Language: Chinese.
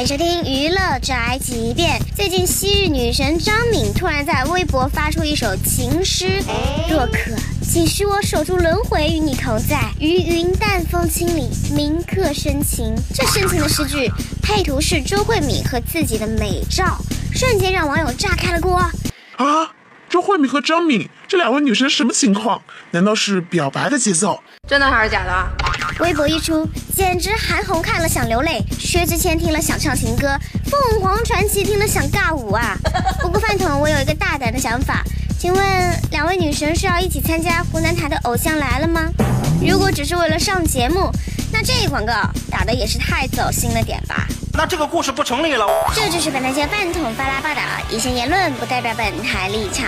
欢迎收听娱乐宅急便。最近，昔日女神张敏突然在微博发出一首情诗：若可，请许我守住轮回，与你同在，于云淡风轻里铭刻深情。这深情的诗句，配图是周慧敏和自己的美照，瞬间让网友炸开了锅。啊！周慧敏和张敏这两位女神什么情况？难道是表白的节奏？真的还是假的？微博一出，简直韩红看了想流泪，薛之谦听了想唱情歌，凤凰传奇听了想尬舞啊！不过饭桶，我有一个大胆的想法，请问两位女神是要一起参加湖南台的《偶像来了》吗？如果只是为了上节目，那这广告打的也是太走心了点吧？那这个故事不成立了。这就是本台饭桶巴拉报道，一些言论不代表本台立场。